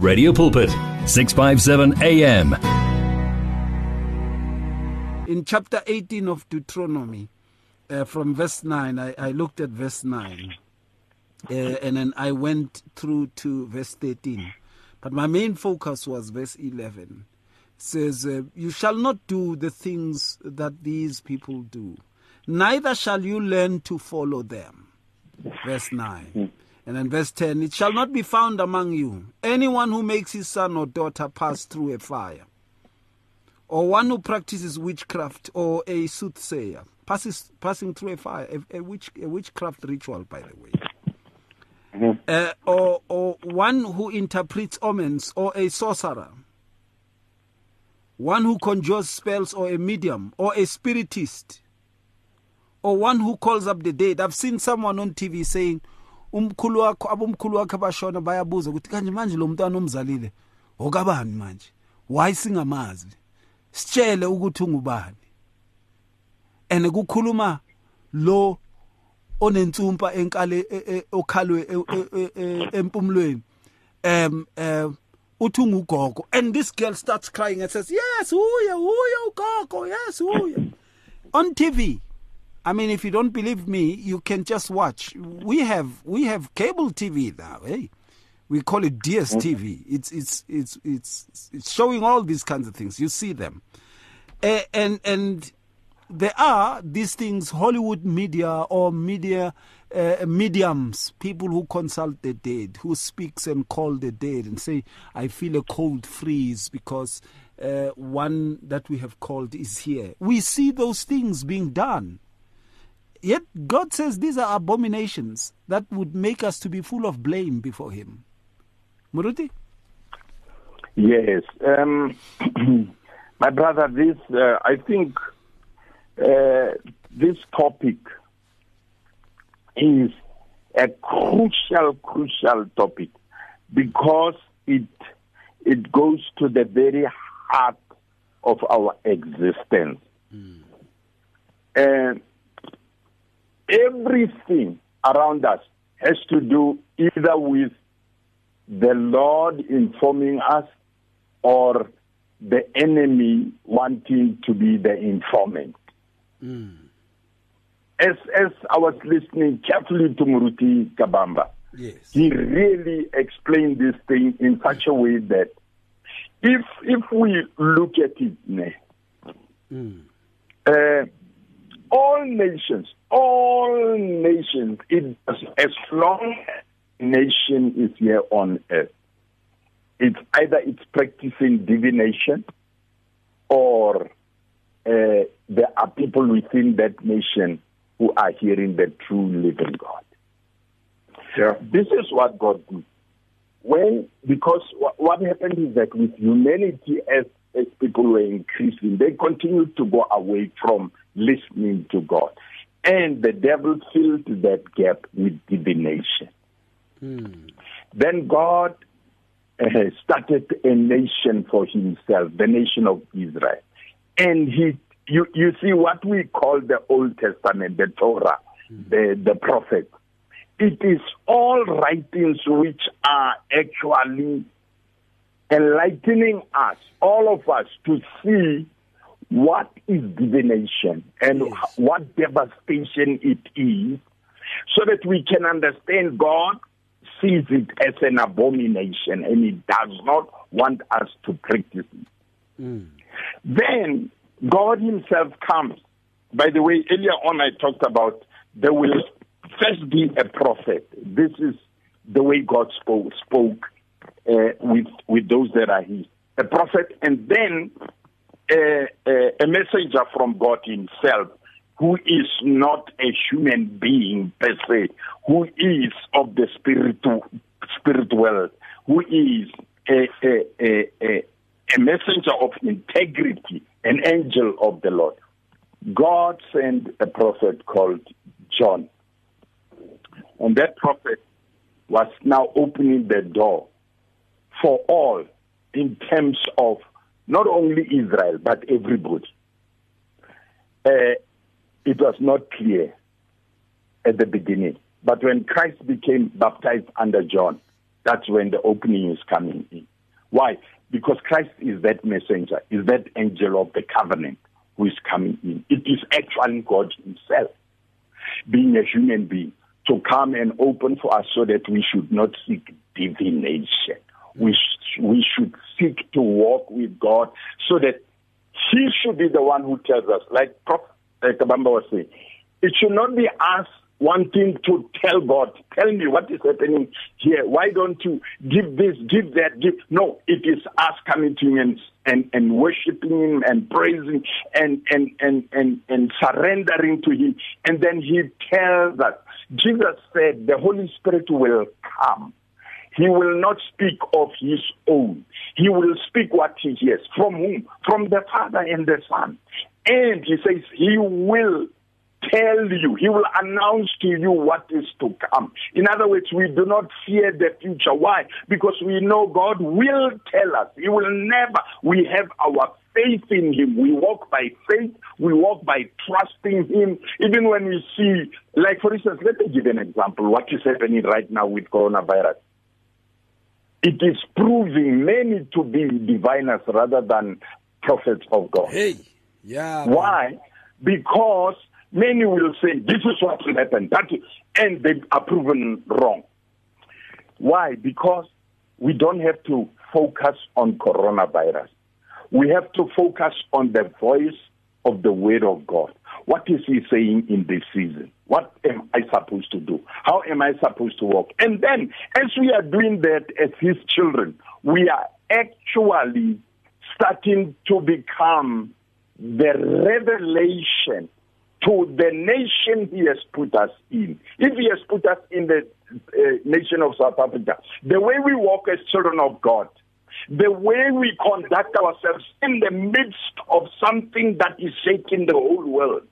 Radio Pulpit, 657 AM. In chapter 18 of Deuteronomy, uh, from verse 9, I, I, looked at verse 9, uh, and then I went through to verse 13. But my main focus was verse 11. It says, uh, You shall not do the things that these people do, neither shall you learn to follow them. Verse 9. And then verse 10 It shall not be found among you anyone who makes his son or daughter pass through a fire, or one who practices witchcraft, or a soothsayer, passes, passing through a fire, a, a, witch, a witchcraft ritual, by the way. Mm-hmm. Uh, or, or one who interprets omens, or a sorcerer, one who conjures spells, or a medium, or a spiritist, or one who calls up the dead. I've seen someone on TV saying, umkhulu wakho abomkhulu wakho abashona bayabuza ukuthi kanje manje lo mntwana omzalile okabani manje? Why singamazi? Sitshele ukuthi ungubani. Ene kukhuluma lo onensumpa enkale e, e, okhalwe e, empumlweni um um uthi ungugogo. And this girl starts crying and says yes uye uye ugogo yes uye. On tv I mean, if you don't believe me, you can just watch. We have we have cable TV now. Eh? we call it DSTV. It's it's it's it's it's showing all these kinds of things. You see them, uh, and and there are these things. Hollywood media or media uh, mediums, people who consult the dead, who speaks and call the dead and say, "I feel a cold freeze because." Uh, one that we have called is here. We see those things being done. Yet God says these are abominations that would make us to be full of blame before Him. Muruti? Yes. Um, my brother, this, uh, I think uh, this topic is a crucial, crucial topic because it it goes to the very heart of our existence. Mm. And everything around us has to do either with the Lord informing us or the enemy wanting to be the informant. Mm. As as I was listening carefully to Muruti Kabamba, yes. he really explained this thing in such a way that if if we look at it, mm. uh, all nations, all nations, it, as long as nation is here on earth, it's either it's practicing divination or uh, there are people within that nation who are hearing the true living God. Yeah. This is what God did. When, because what, what happened is that with humanity as, as people were increasing, they continued to go away from listening to God. And the devil filled that gap with divination. Hmm. Then God uh, started a nation for himself, the nation of Israel. And he, you, you see what we call the Old Testament, the Torah, hmm. the, the prophets. It is all writings which are actually enlightening us, all of us, to see what is divination and yes. what devastation it is so that we can understand God sees it as an abomination and he does not want us to practice it. Mm. Then God himself comes. By the way, earlier on I talked about there will first be a prophet. This is the way God spoke, spoke uh, with, with those that are his. A prophet, and then a, a, a messenger from God Himself who is not a human being per se, who is of the spiritual spirit world, who is a, a, a, a, messenger of integrity, an angel of the Lord. God sent a prophet called John. And that prophet was now opening the door for all in terms of not only Israel, but everybody. Uh, it was not clear at the beginning. But when Christ became baptized under John, that's when the opening is coming in. Why? Because Christ is that messenger, is that angel of the covenant who is coming in. It is actually God Himself, being a human being, to come and open for us so that we should not seek divination. We, we should seek to walk with God so that He should be the one who tells us, like Prophet eh, Kabamba was saying, it should not be us wanting to tell God, tell me what is happening here. Why don't you give this, give that, give? No, it is us coming to Him and and, and worshiping Him and praising and and and and and surrendering to Him, and then He tells us. Jesus said, "The Holy Spirit will come." He will not speak of his own. He will speak what he hears. From whom? From the Father and the Son. And he says he will tell you, he will announce to you what is to come. In other words, we do not fear the future. Why? Because we know God will tell us. He will never. We have our faith in him. We walk by faith. We walk by trusting him. Even when we see, like for instance, let me give an example. What is happening right now with coronavirus? It is proving many to be diviners rather than prophets of God. Hey, yeah. Why? Because many will say this is what will happen, that and they are proven wrong. Why? Because we don't have to focus on coronavirus. We have to focus on the voice of the word of God. What is he saying in this season? What am I supposed to do? How am I supposed to walk? And then, as we are doing that as his children, we are actually starting to become the revelation to the nation he has put us in. If he has put us in the uh, nation of South Africa, the way we walk as children of God, the way we conduct ourselves in the midst of something that is shaking the whole world,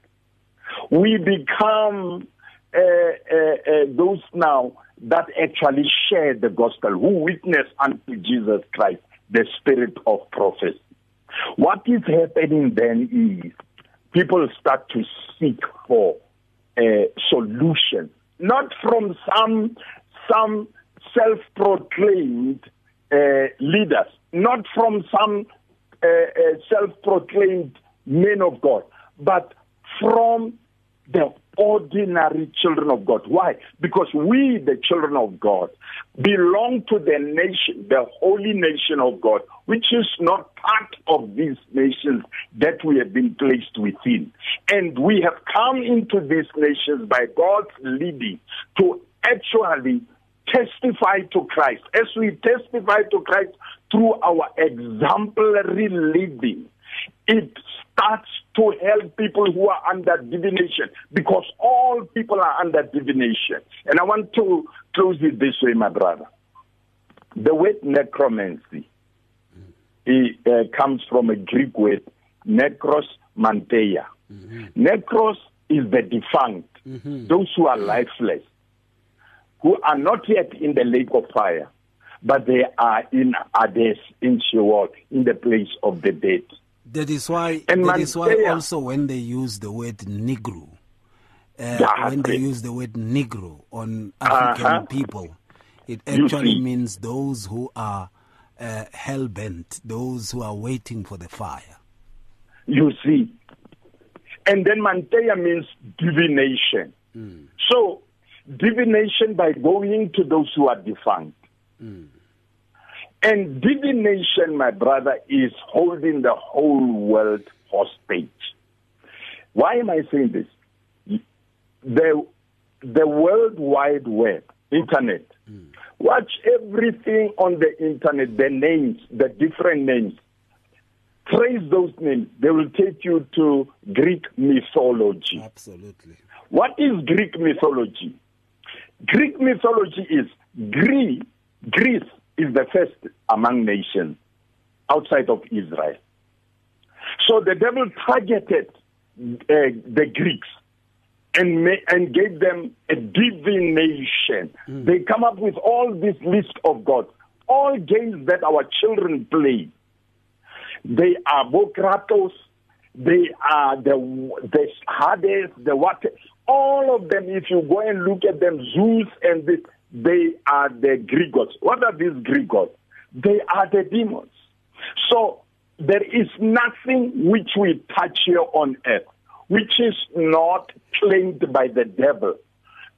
we become uh, uh, uh, those now that actually share the gospel, who witness unto Jesus Christ, the spirit of prophecy. What is happening then is people start to seek for a solution, not from some some self-proclaimed uh, leaders, not from some uh, uh, self-proclaimed men of God, but from the ordinary children of God. Why? Because we, the children of God, belong to the nation, the holy nation of God, which is not part of these nations that we have been placed within. And we have come into these nations by God's leading to actually testify to Christ. As we testify to Christ through our exemplary living, it starts to help people who are under divination because all people are under divination. And I want to close it this way, my brother. The word necromancy it, uh, comes from a Greek word, necros manteia. Mm-hmm. Necros is the defunct, mm-hmm. those who are lifeless, who are not yet in the lake of fire, but they are in Hades, in Sheol, in the place of the dead. That is why. And that is why also when they use the word Negro, uh, when they use the word Negro on African uh-huh. people, it actually means those who are uh, hell bent, those who are waiting for the fire. You see, and then Manteia means divination. Mm. So divination by going to those who are defunct. Mm. And divination, my brother, is holding the whole world hostage. Why am I saying this? The, the World Wide Web, Internet, mm. watch everything on the Internet, the names, the different names. Trace those names. They will take you to Greek mythology. Absolutely. What is Greek mythology? Greek mythology is Greece, Greece is the first among nations outside of Israel. So the devil targeted uh, the Greeks and ma- and gave them a divination. Mm. They come up with all this list of gods, all games that our children play. They are Bokratos, they are the the Hades, the what? All of them. If you go and look at them, Zeus and this, they are the Greek gods. What are these Greek gods? they are the demons. So there is nothing which we touch here on earth which is not claimed by the devil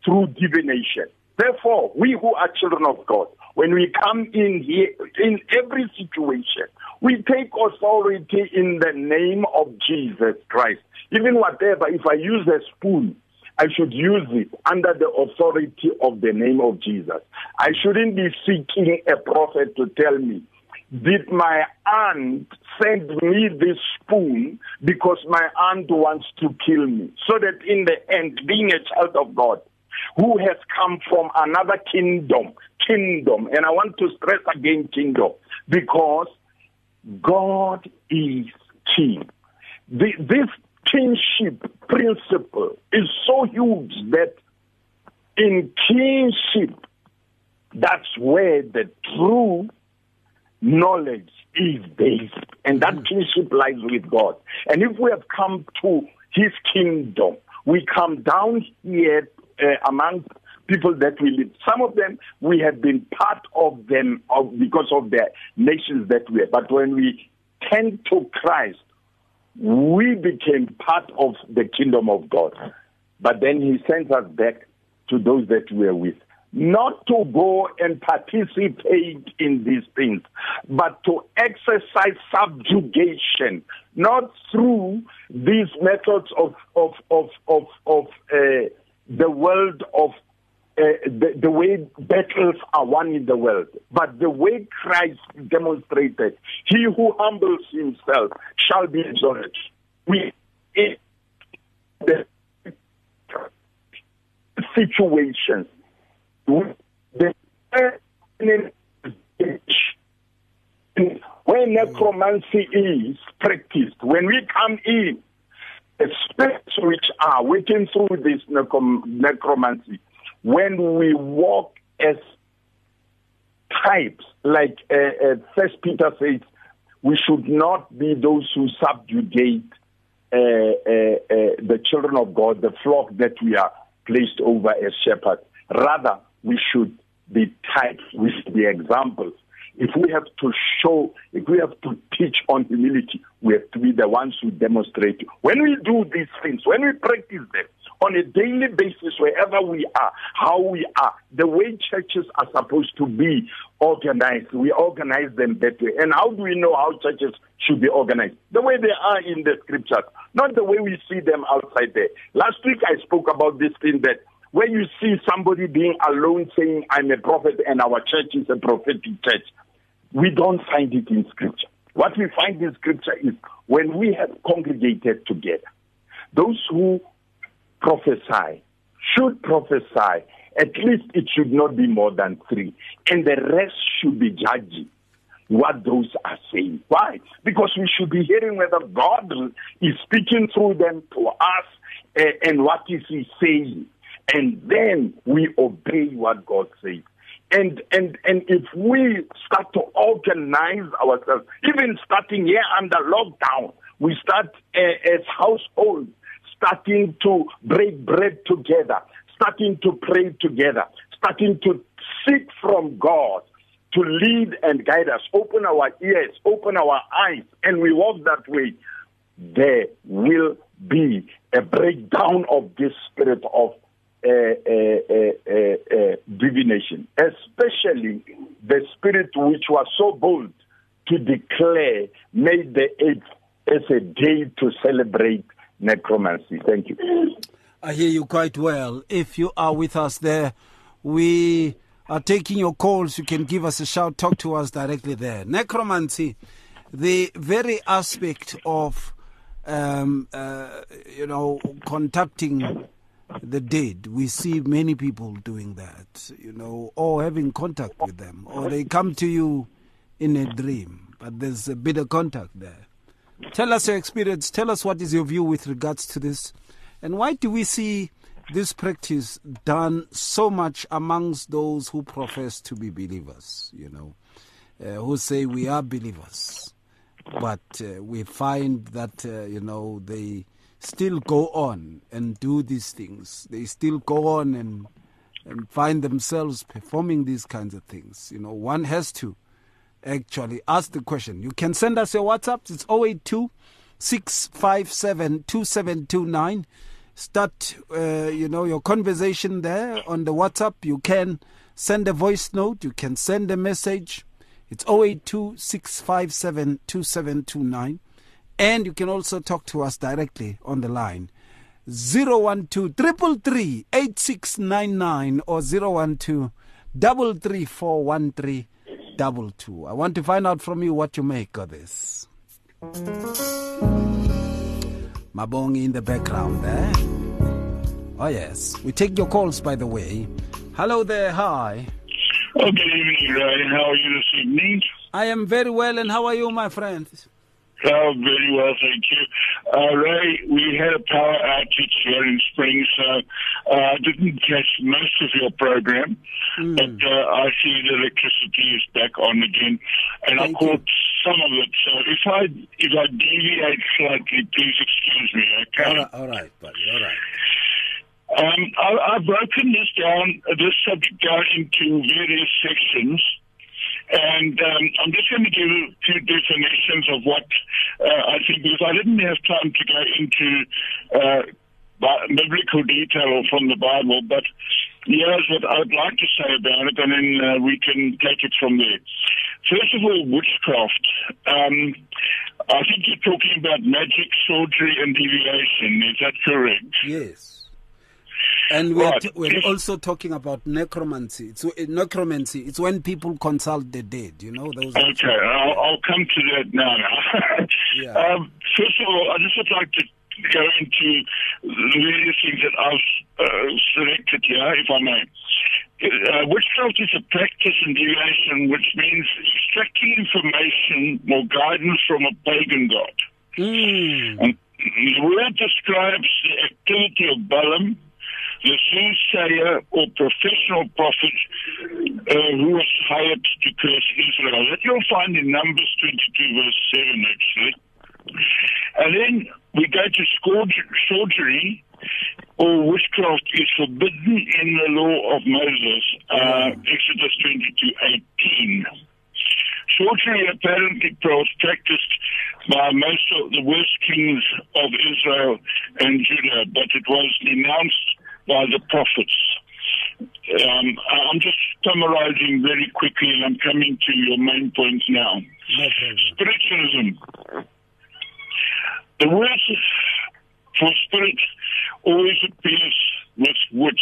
through divination. Therefore, we who are children of God, when we come in here, in every situation, we take authority in the name of Jesus Christ. Even whatever, if I use a spoon, I should use it under the authority of the name of Jesus. I shouldn't be seeking a prophet to tell me, did my aunt send me this spoon because my aunt wants to kill me? So that in the end, being a child of God, who has come from another kingdom, kingdom, and I want to stress again kingdom, because God is king. The, this kingship principle is so huge that in kingship, that's where the true knowledge is based. And that mm. kingship lies with God. And if we have come to his kingdom, we come down here uh, amongst people that we live. Some of them we have been part of them of, because of the nations that we are. But when we tend to Christ, we became part of the kingdom of God. But then he sends us back to those that we are with. Not to go and participate in these things, but to exercise subjugation, not through these methods of, of, of, of, of uh, the world of Uh, the, the, way battles are won in the world, but the way Christ demonstrated, he who humbles himself shall be exalted. We in the situations the when necromancy is practiced, when we come in, the spirits which are working through this necromancy when we walk as types, like uh, uh, First Peter says, we should not be those who subjugate uh, uh, uh, the children of God, the flock that we are placed over as shepherds. Rather, we should be types, we should be examples. If we have to show, if we have to teach on humility, we have to be the ones who demonstrate. When we do these things, when we practice them, on a daily basis, wherever we are, how we are, the way churches are supposed to be organized. We organize them that way. And how do we know how churches should be organized? The way they are in the scriptures, not the way we see them outside there. Last week I spoke about this thing that when you see somebody being alone saying, I'm a prophet and our church is a prophetic church, we don't find it in scripture. What we find in scripture is when we have congregated together, those who prophesy, should prophesy, at least it should not be more than three. And the rest should be judging what those are saying. Why? Because we should be hearing whether God is speaking through them to us uh, and what is he saying. And then we obey what God says. And, and, and if we start to organize ourselves, even starting here under lockdown, we start uh, as households starting to break bread together, starting to pray together, starting to seek from God to lead and guide us, open our ears, open our eyes, and we walk that way, there will be a breakdown of this spirit of uh, uh, uh, divination, especially the spirit which was so bold to declare May the 8th as a day to celebrate necromancy. Thank you. I hear you quite well. If you are with us there, we are taking your calls. You can give us a shout, talk to us directly there. Necromancy, the very aspect of, um, uh, you know, contacting the dead. We see many people doing that, you know, or having contact with them, or they come to you in a dream, but there's a bit of contact there. Tell us your experience. Tell us what is your view with regards to this. And why do we see this practice done so much amongst those who profess to be believers, you know, uh, who say we are believers, but uh, we find that, uh, you know, they still go on and do these things. They still go on and, and find themselves performing these kinds of things. You know, one has to actually ask the question. You can send us your WhatsApp. It's 082 657 2729. Start, uh, you know, your conversation there on the WhatsApp. You can send a voice note. You can send a message. It's 082 657 2729. And you can also talk to us directly on the line. 012 333 8699 or 012 334 I want to find out from you what you make of this. Mabongi in the background there. Eh? Oh, yes. We take your calls, by the way. Hello there. Hi. Oh, good evening, Ray. How are you this evening? I am very well, and how are you, my friend? Oh, very well, thank you. Uh, Ray, we had a power outage here in Springs, so uh, I didn't catch most of your program, mm. but uh, I see the electricity is back on again, and thank I caught you. some of it. So if I if I deviate slightly, please excuse me. Okay. All right, all right, buddy. All right. Um, I, I've broken this down, this subject down into various sections. And um, I'm just going to give few definitions of what uh, I think, because I didn't have time to go into uh, biblical detail from the Bible, but here's what I'd like to say about it, and then uh, we can take it from there. First of all, witchcraft. Um, I think you're talking about magic, sorcery, and deviation. Is that correct? Yes. And we're, right. t- we're also talking about necromancy. It's necromancy. It's when people consult the dead. You know those. Okay, I'll, I'll, come to that now. yeah. um, first of all, I just would like to go into the various things that I've uh, selected here, if I may. Uh, witchcraft is a practice and deviation which means extracting information or guidance from a pagan god. Mm. And the word describes the activity of Balaam the soothsayer or professional prophet uh, who was hired to curse Israel. That you'll find in Numbers 22, verse 7, actually. And then we go to sorcery, or witchcraft is forbidden in the law of Moses, uh, Exodus 22, 18. Sorcery apparently was practiced by most of the worst kings of Israel and Judah, but it was denounced by the prophets. Um, I'm just summarizing very quickly, and I'm coming to your main points now. No Spiritualism. The word for spirit always appears with witch.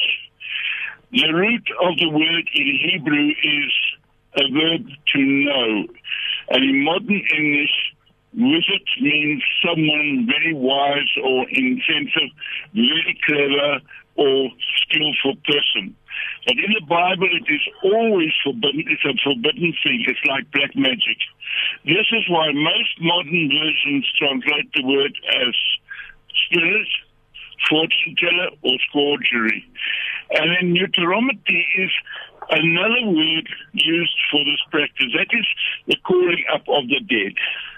The root of the word in Hebrew is a verb to know, and in modern English, Wizard means someone very wise or inventive, very clever, or skillful person. But in the Bible, it is always forbidden. It's a forbidden thing. It's like black magic. This is why most modern versions translate the word as spirit, fortune teller, or scourgery. And then Deuteronomy is another word used for this practice. That is the calling up of the dead.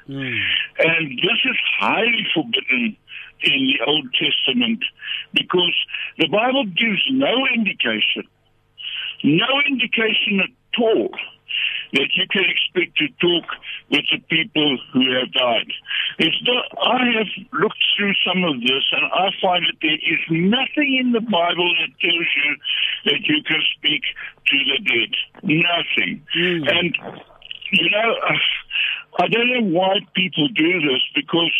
Mm. And this is highly forbidden in the Old Testament because the Bible gives no indication, no indication at all that you can expect to talk with the people who have died. It's not, I have looked through some of this and I find that there is nothing in the Bible that tells you that you can speak to the dead. Nothing. Mm. And, you know, I don't know why people do this because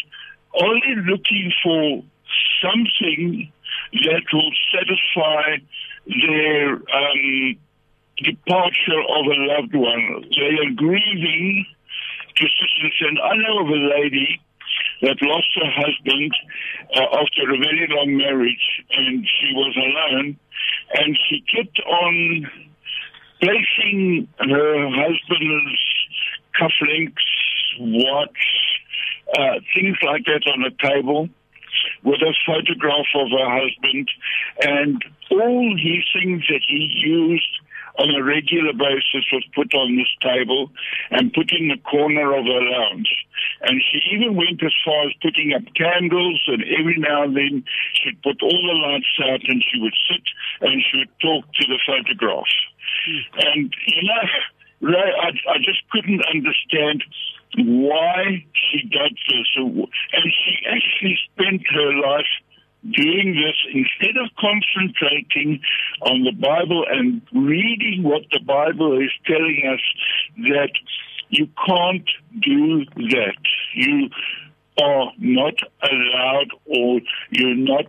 only looking for something that will satisfy their um, departure of a loved one. They are grieving to and I know of a lady that lost her husband uh, after a very long marriage, and she was alone, and she kept on placing her husband's cufflinks, watch, uh, things like that on a table with a photograph of her husband and all his things that he used on a regular basis was put on this table and put in the corner of her lounge. And she even went as far as putting up candles and every now and then she'd put all the lights out and she would sit and she would talk to the photograph. Mm. And, you know, Ray, I, I just couldn't understand why she did this. And she actually spent her life doing this instead of concentrating on the Bible and reading what the Bible is telling us that you can't do that. You are not allowed or you're not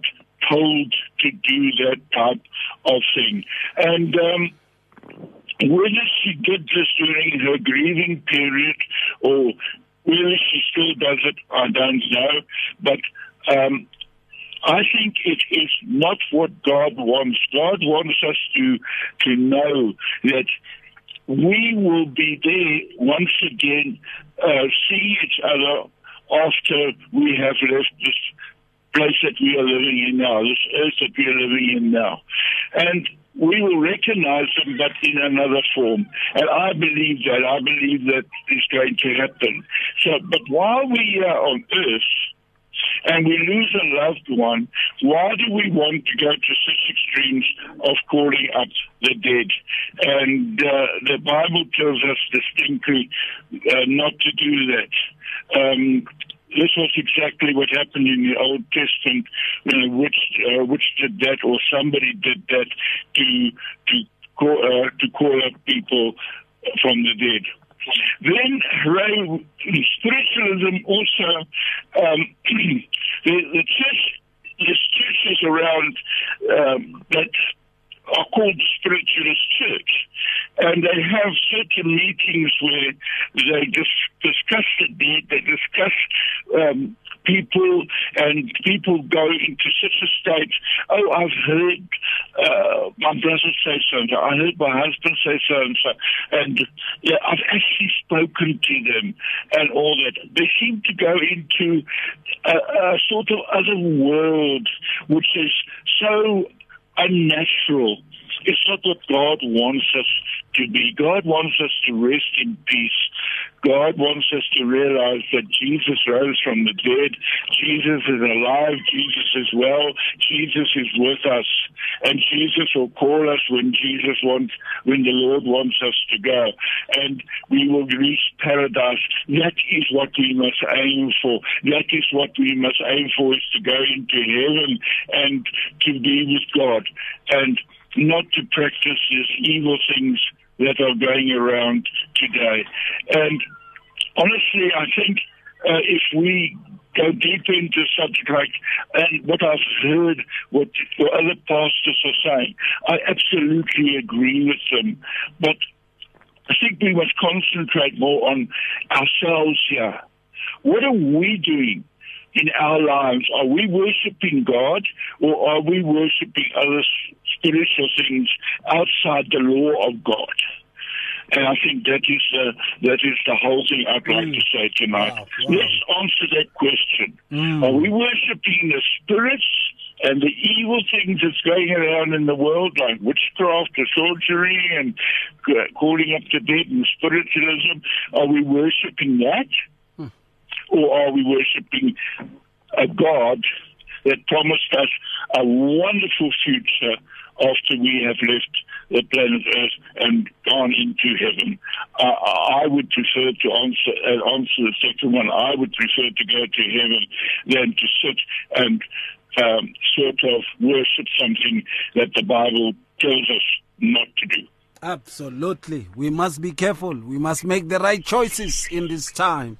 told to do that type of thing. And um, whether she did this during her grieving period or whether she still does it, I don't know. But um, I think it is not what God wants. God wants us to to know that we will be there once again, uh, seeing each other after we have left this place that we are living in now, this earth that we are living in now. And we will recognize them, but in another form. And I believe that. I believe that is going to happen. So, but while we are on earth, and we lose a loved one, why do we want to go to such extremes of calling up the dead? And uh, the Bible tells us distinctly uh, not to do that. Um, this was exactly what happened in the Old Testament, you know, which uh, which did that, or somebody did that to to call, uh, to call up people from the dead. Then Ray, spiritualism also um, the, the church, the churches around um, that are called spiritualist church. And they have certain meetings where they just discuss the deed, they discuss um, people, and people go into such a state, oh, I've heard uh, my brother say so and so, I heard my husband say so and so, and yeah, I've actually spoken to them and all that. They seem to go into a, a sort of other world, which is so unnatural. It's not what God wants us to be. God wants us to rest in peace. God wants us to realize that Jesus rose from the dead. Jesus is alive. Jesus is well. Jesus is with us. And Jesus will call us when Jesus wants, when the Lord wants us to go. And we will reach paradise. That is what we must aim for. That is what we must aim for is to go into heaven and to be with God and not to practice these evil things that are going around today. And honestly, I think uh, if we go deeper into subject like and what I've heard what, what other pastors are saying, I absolutely agree with them. But I think we must concentrate more on ourselves here. What are we doing in our lives? Are we worshiping God or are we worshiping other spiritual things outside the law of God? And I think that is uh, that is the whole thing I'd like mm. to say tonight. Wow. Wow. Let's answer that question. Mm. Are we worshiping the spirits and the evil things that's going around in the world, like witchcraft, or sorcery, and uh, calling up the dead and spiritualism? Are we worshiping that? Or are we worshiping a God that promised us a wonderful future after we have left the planet Earth and gone into heaven. Uh, I would prefer to answer uh, answer the second one. I would prefer to go to heaven than to sit and um, sort of worship something that the Bible tells us not to do. Absolutely. We must be careful. We must make the right choices in this time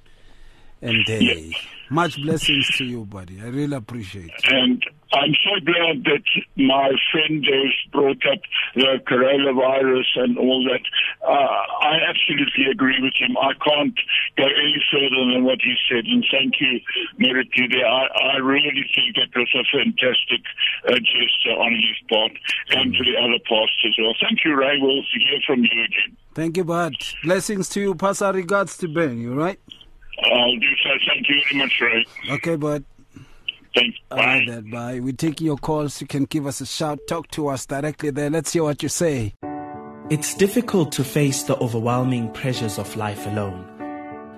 and day. Much blessings to you, buddy. I really appreciate it. And I'm so glad that my friend has brought up the coronavirus and all that. Uh, I absolutely agree with him. I can't go any further than what he said. And thank you, Muruti. I, I really think that was a fantastic uh, gesture on his part and to the other pastors as well. Thank you, Ray. We'll hear from you again. Thank you, bud. Blessings to you. Pass our regards to Ben. You're right? I'll do so. Thank you very much, Ray. Okay, bud. Thanks. Bye. All right, then, bye. We take your calls. You can give us a shout. Talk to us directly there. Let's hear what you say. It's difficult to face the overwhelming pressures of life alone.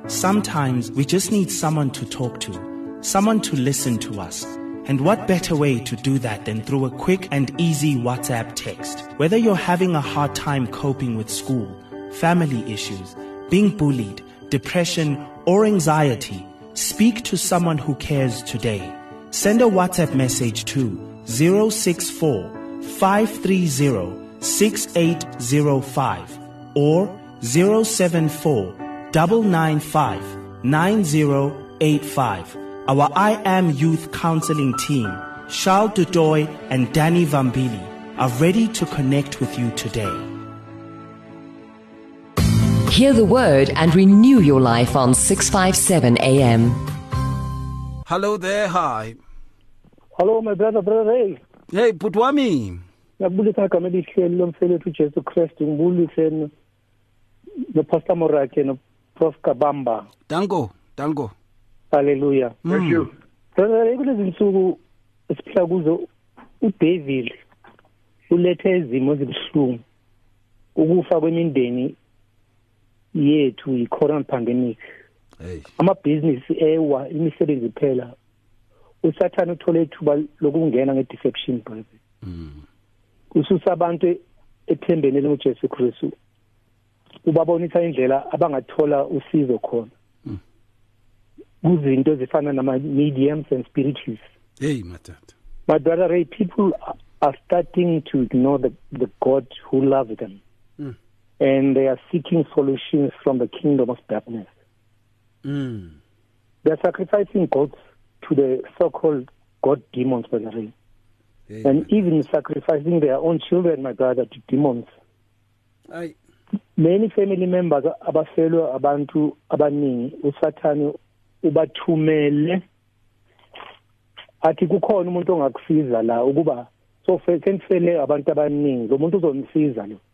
Sometimes we just need someone to talk to, someone to listen to us. And what better way to do that than through a quick and easy WhatsApp text? Whether you're having a hard time coping with school, family issues, being bullied, depression, or anxiety, speak to someone who cares today. Send a WhatsApp message to 064 530 6805 or 074 995 9085. Our I Am Youth Counseling team, Charles Dudoy and Danny Vambili, are ready to connect with you today. Hear the word and renew your life on 657 AM. Hello there, hi. Hello, my brother, brother Ray. Hey, Putwami. ngiyabulisa igama elihleli lomfelethi ujesu kristu ngibulise nopastor morake noprof kabamba Dango, Dango. halleluya mm. Thank you. brother kulezi nsuku esiphila kuzo udavid ulethe izimo ezibuhlungu ukufa kwemindeni yethu yi-corona pandemic. Hey. amabhizinisi ewa imisebenzi phela usathane uthole ithuba lokungena nge-deception brother ususa abantu ethembeni elingujesu kristu. Ubabonisa indlela abangathola usizo khona. Kuzinto ezifana nama-mediums and spiritists. Hey, matata. my brother ray people are- are starting to ignore the, the god who loves them. Mm. And they are seeking solutions from the kingdom of darkness Mm. they're sacrificing gods to the so-called god demons brother ray Hey. and even sacrificing their own children my brother to demons Ay. many family members abafelwe abantu abaningi usathane ubathumele athi kukhona umuntu ongakusiza la ukuba so senifele abantu abaningi lo muntu uzomsiza lo Mm.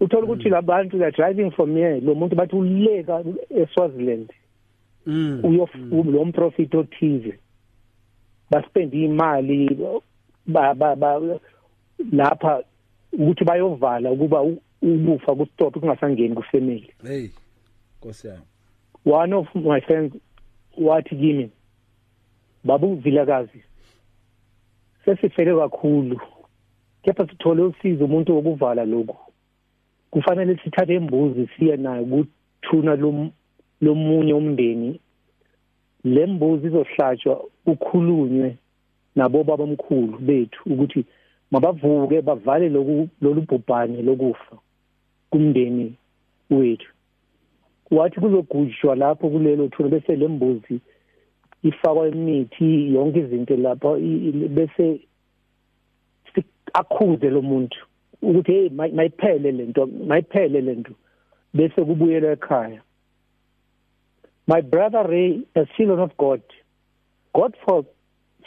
Uthola ukuthi labantu they driving from here lo muntu bathi uleka eSwaziland. Mm. uyo lo mprofit othize. Baspend imali ba ba lapha ukuthi bayovala ukuba u- ukufa kustop kungasangeni kufamily. Hey. Nkosi yami. one of my friends wathi kimi babu vilakazi sesifele kakhulu. Kepha sithole usizo umuntu wokuvala lokhu. Kufanele sithathe imbuzi siye nayo kuthuna lom- lomunye umndeni. Le mbuzi izohlatshwa kukhulunywe nabo babamkhulu bethu ukuthi mabavuke bavale lolu bhubhane lokufa kumndeni wethu. Wathi kuzogujwa lapho kulelo thuna bese lembuzi ifakwa imithi yonke izinto i- bese akhuze lo muntu. Ukuthi hey may- mayiphele lento mayiphele lento bese kubuyelwa ekhaya. My brother ray as children of god. God for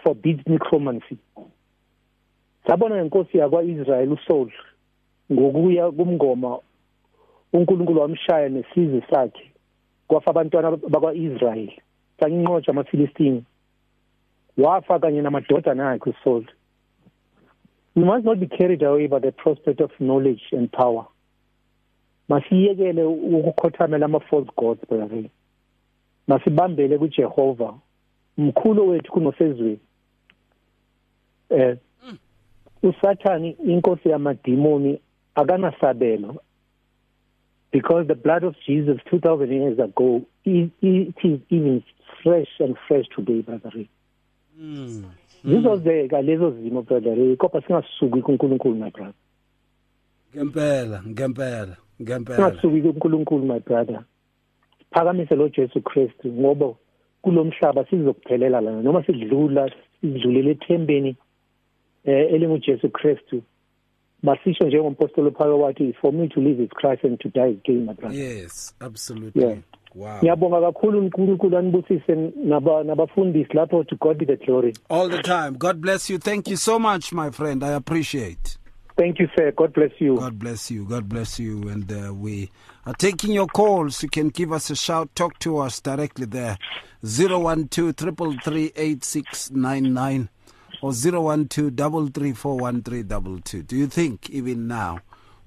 forbids necromancy. Sabona ngenkosi yakwa-israyeli usaul ngokuya kumngoma uNkulunkulu wamshaya nesizwe sakhe kwafa abantwana bakwa-Israyeli. Sanqotshwa amaFilistini. Wafa kanye namadodana akhe uSaul we must not be carried away by the prospect of knowledge and power. Masiyekele ukukhothamela ama-false gods brother. Masibambele kuJehova mkhulu wethu kunosezweni. Eh usathani inkosi yamadimoni akanasabelo. Because the blood of Jesus 2000 years ago it, is even fresh and fresh today brother. Ray. Zizozeka lezo zimo brother Ray kodwa singasuki kuNkulunkulu my brother Ngempela, ngempela, ngempela. singasuki kuNkulunkulu my brother phakamise lo Jesu Christ ngoba kulomhlaba sizokuphelela lana noma sidlula sidlulele ethembeni eh elinguJesu Christ basisho njengompostoli Paul wathi for me to live is Christ and to die is gain my brother Yes, absolutely. Yeah. Wow. ngiyabonga kakhulu uNkulunkulu anibusise nabafundisi lapho to God be the glory All the time. God bless you. Thank you so much, my friend. I appreciate. thank you sir god bless you God bless you. God bless you. And uh, we are taking your calls. You can give us a shout. Talk to us directly there. 012 333 or 012 334 Do you think even now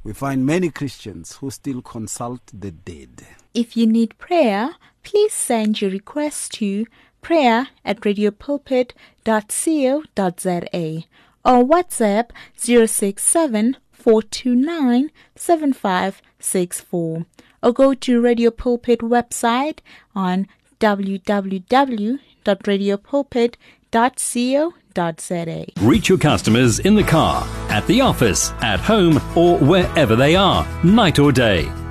we find many Christians who still consult the dead? If you need prayer, please send your request to prayer at radiopulpit.co.za or WhatsApp 067 429 7564 or go to Radio Pulpit website on www.radiopulpit.co.za. Reach your customers in the car, at the office, at home, or wherever they are, night or day.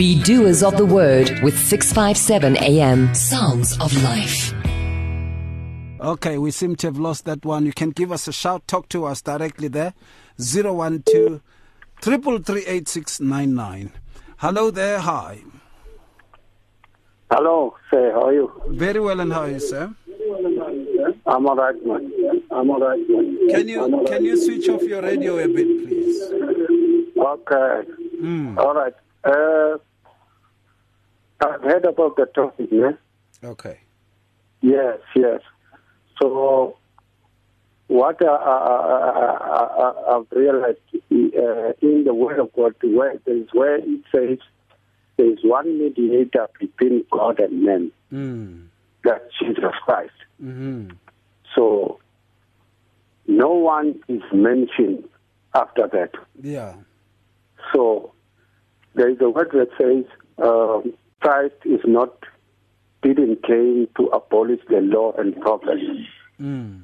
Be doers of the word with 657 AM. Sounds of life. Okay, we seem to have lost that one. You can give us a shout, talk to us directly there. 012 3338699. Hello there, hi. Hello, sir. How are you? Very well, and how are you, sir? I'm all right, man. I'm all right, man. Can you can you switch off your radio a bit, please? Okay. Mm. All right. Uh, I've heard about the topic, yeah? Okay. Yes, yes. So, what I, I, I, I've realized uh, in the Word of God, where there's where it says there's one mediator between God and men, Mm. that's Jesus Christ. hmm So, no one is mentioned after that. Yeah. So there is a word that says um, Christ is not didn't came to abolish the law and prophets, Mm.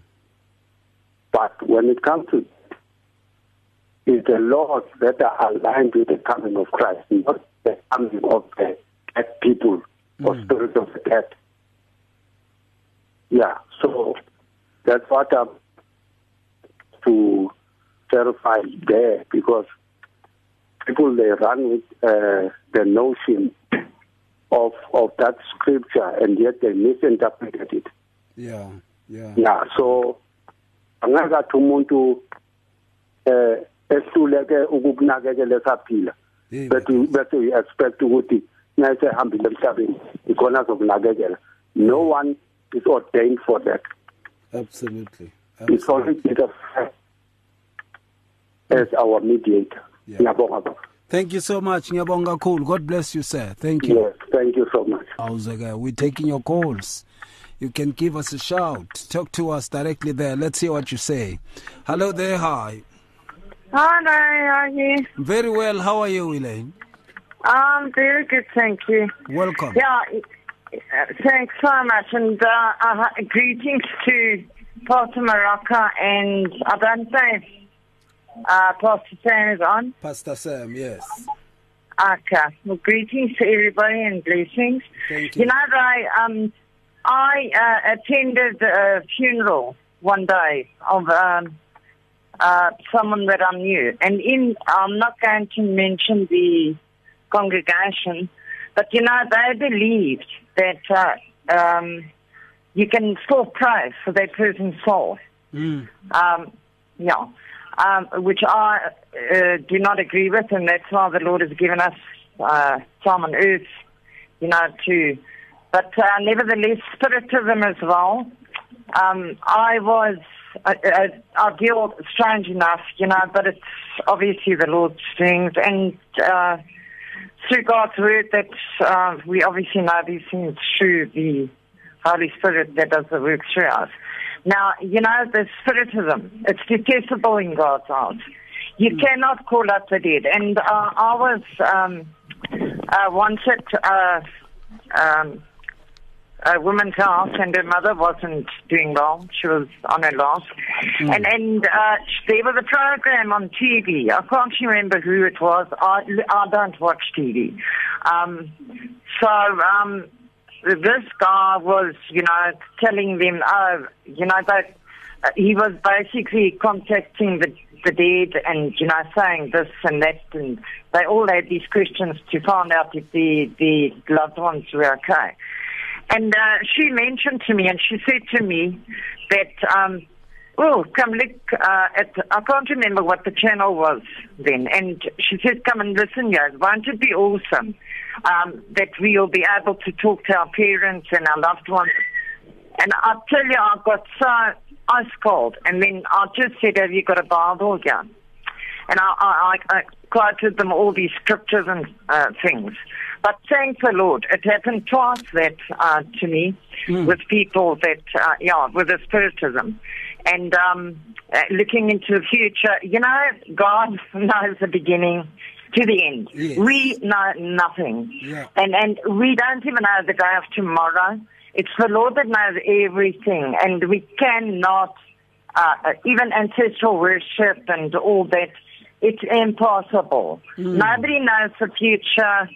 but when it comes to it's the laws that are aligned with the coming of Christ, not the coming of the dead people or spirit of the dead. Yeah, so that's what I'm to clarify there because people they run with uh, the notion of of that scripture and yet they misinterpreted it. Yeah. Yeah. Yeah, so angakathi umuntu eh ehluleke ukukunakekela esaphila bese bese you expect ukuthi nase hambile emhlabeni ikhona zokunakekela no one is ordained for that Absolutely. it's only Jesus as our mediator Yeah. ngiyabonga baba Thank you so much. Ngiyabonga kakhulu. God bless you, sir. Thank you. yes thank you so much Awuzeke, we're taking your calls. You can give us a shout. Talk to us directly there. Let's hear what you say. Hello there, hi. Hi, how are you? Very well. How are you, Elaine? Um, very good, thank you. Welcome. Yeah, uh, thanks so much, and uh, uh, greetings to Pastor Morake and I don't say uh, Pastor Sam is on. Pastor Sam, yes. Okay, well, greetings to everybody and blessings. Thank you. You know, I um, I uh, attended a funeral one day of um, uh, someone that I knew, and in I'm not going to mention the congregation, but you know they believed that uh, um, you can still pray for that person's soul. Mm. Um, yeah, um, which I uh, do not agree with, and that's why the Lord has given us uh, time on earth, you know, to. But uh, nevertheless, spiritism as well. Um, I was, uh, uh, I deal strange enough, you know, but it's obviously the Lord's things, and uh, through God's word that uh, we obviously know these things through the Holy Spirit that does the work through us. Now, you know, the spiritism, it's detestable in God's eyes. You cannot call up the dead. And uh, I was um, uh, once at uh, um, a woman's house, and her mother wasn't doing well. She was on her last. And, and uh, there was a program on TV. I can't remember who it was. I, I don't watch TV. Um, so um, this guy was, you know, telling them, oh, you know, that uh, he was basically contacting the the dead and you know saying this and that, and they all had these questions to find out if the the loved ones were okay. And uh, she mentioned to me, and she said to me that um, oh, come look uh, at, I can't remember what the channel was then. And she said, come and listen, guys. Won't it be awesome um, that we'll be able to talk to our parents and our loved ones? And I tell you, I got so ice cold. And then I just said, have you got a Bible here? And I, I, I quoted them all these scriptures and uh, things. But thank the Lord, it happened twice that uh, to me Hmm. with people that, uh, yeah, with the spiritism. And um, uh, looking into the future, you know, God knows the beginning to the end. Yes. We know nothing. Yeah. And, and we don't even know the day of tomorrow. It's the Lord that knows everything. And we cannot, uh, uh, even ancestral worship and all that, it's impossible. Nobody knows the future.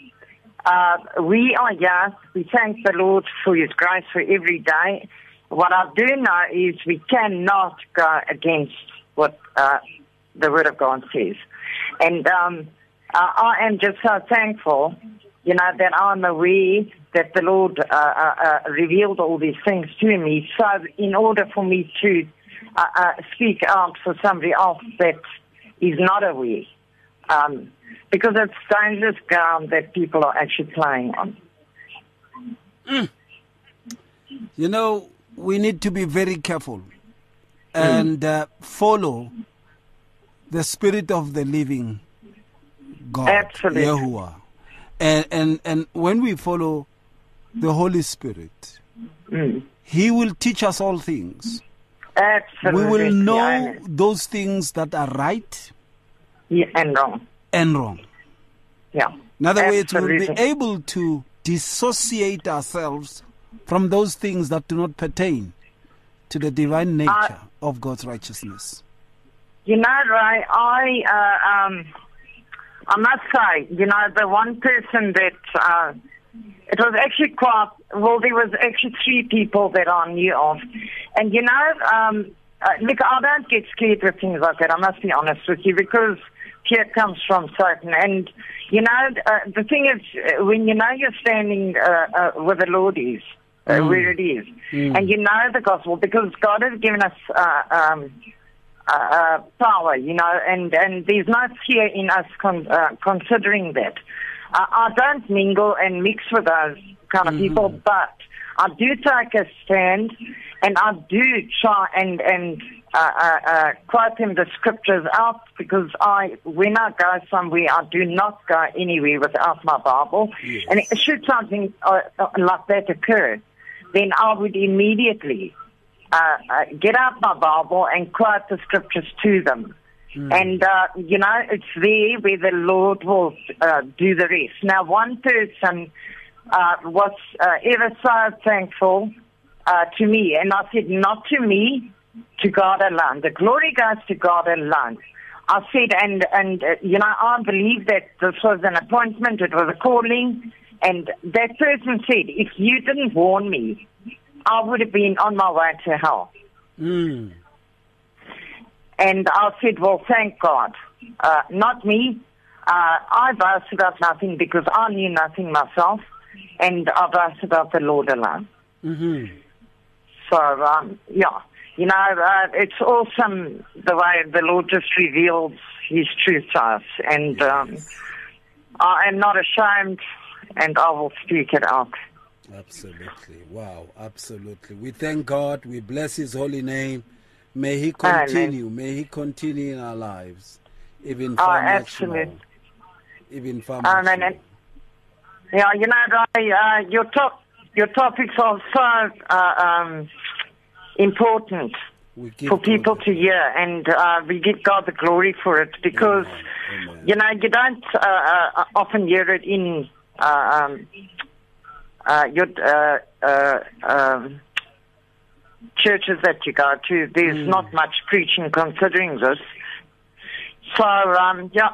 Uh, we are yes. We thank the Lord for His grace for every day. What I do know is we cannot go against what uh, the Word of God says, and um, uh, I am just so thankful, you know, that I'm aware that the Lord uh, uh, uh, revealed all these things to me. So, in order for me to uh, uh, speak out for somebody else that is not aware um, because it's dangerous ground that people are actually playing on. You know, we need to be very careful and uh, follow the spirit of the living God, Absolutely. Yahuwah. And, and, and when we follow the Holy Spirit, Mm. He will teach us all things. Absolutely. We will know those things that are right Yeah, and wrong. and wrong. Yeah. In other words, we'll be able to dissociate ourselves from those things that do not pertain to the divine nature of God's righteousness. You know, Ray, I uh, um, I must say, you know, the one person that uh, it was actually quite well. There was actually three people that I knew of, and you know, um, uh, look, I don't get scared with things like that. I must be honest with you because fear comes from Satan, and you know, uh, the thing is, uh, when you know you're standing uh, uh, where the Lord is. Uh, where it is, and you know the gospel because God has given us uh, um, uh, power, you know, and, and there's no fear in us con- uh, considering that. Uh, I don't mingle and mix with those kind of people, but I do take a stand and I do try and, and uh, uh, uh, quote him the scriptures out because I, when I go somewhere, I do not go anywhere without my Bible. And should something uh, uh, like that occur, then I would immediately uh, uh, get out my Bible and quote the scriptures to them. And, uh, you know, it's there where the Lord will uh, do the rest. Now, one person uh, was uh, ever so thankful uh, to me, and I said, not to me, to God alone. The glory goes to God alone. I said, and, and uh, you know, I believe that this was an appointment, it was a calling, and that person said, if you didn't warn me, I would have been on my way to hell. Mm. And I said, well, thank God. Uh, not me. Uh, I boast about nothing because I knew nothing myself, and I boast about the Lord alone. hmm So, um, yeah, you know, uh, it's awesome the way the Lord just reveals His truth to us, and um, I am not ashamed, and I will speak it out. Absolutely. Wow. Absolutely. We thank God. We bless His holy name. May He Amen. continue. May He continue in our lives, even Oh, far much absolute. more. Even far much Amen. more. Yeah, you know, uh, your top your topics are so uh, um, important for people God- to hear, and uh, we give God the glory for it because Amen. you know you don't uh, uh, often hear it in uh, um, uh, your uh, uh, um, churches that you go to. There's not much preaching considering this. So um, yeah,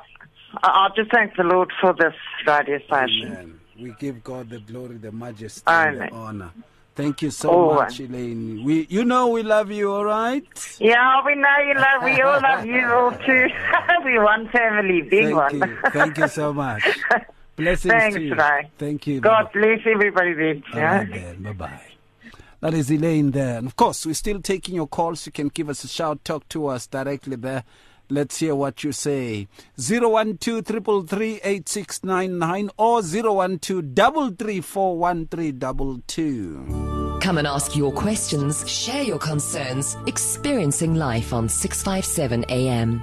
I, I just thank the Lord for this radio station. Amen. We give God the glory, the majesty, Amen. and the honor. Thank you so All much. Elaine. We, you know, we love you. All right. Yeah, we know you love. We all love you all too. we one family, big Thank one. you. Thank you so much. Blessings Thanks, to you. Ray. Thank you. God bless everybody then. Yeah. right then. Bye bye. That is Elaine there. And of course, we're still taking your calls. You can give us a shout, talk to us directly there. Let's hear what you say. 012 8699 or 012 334 Come and ask your questions, share your concerns, experiencing life on 657 AM.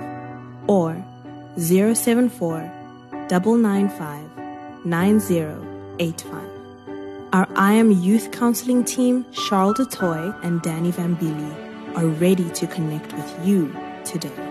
or 074 995 9085. Our I Am Youth Counseling team, Charles DeToy and Danny Vambili, are ready to connect with you today.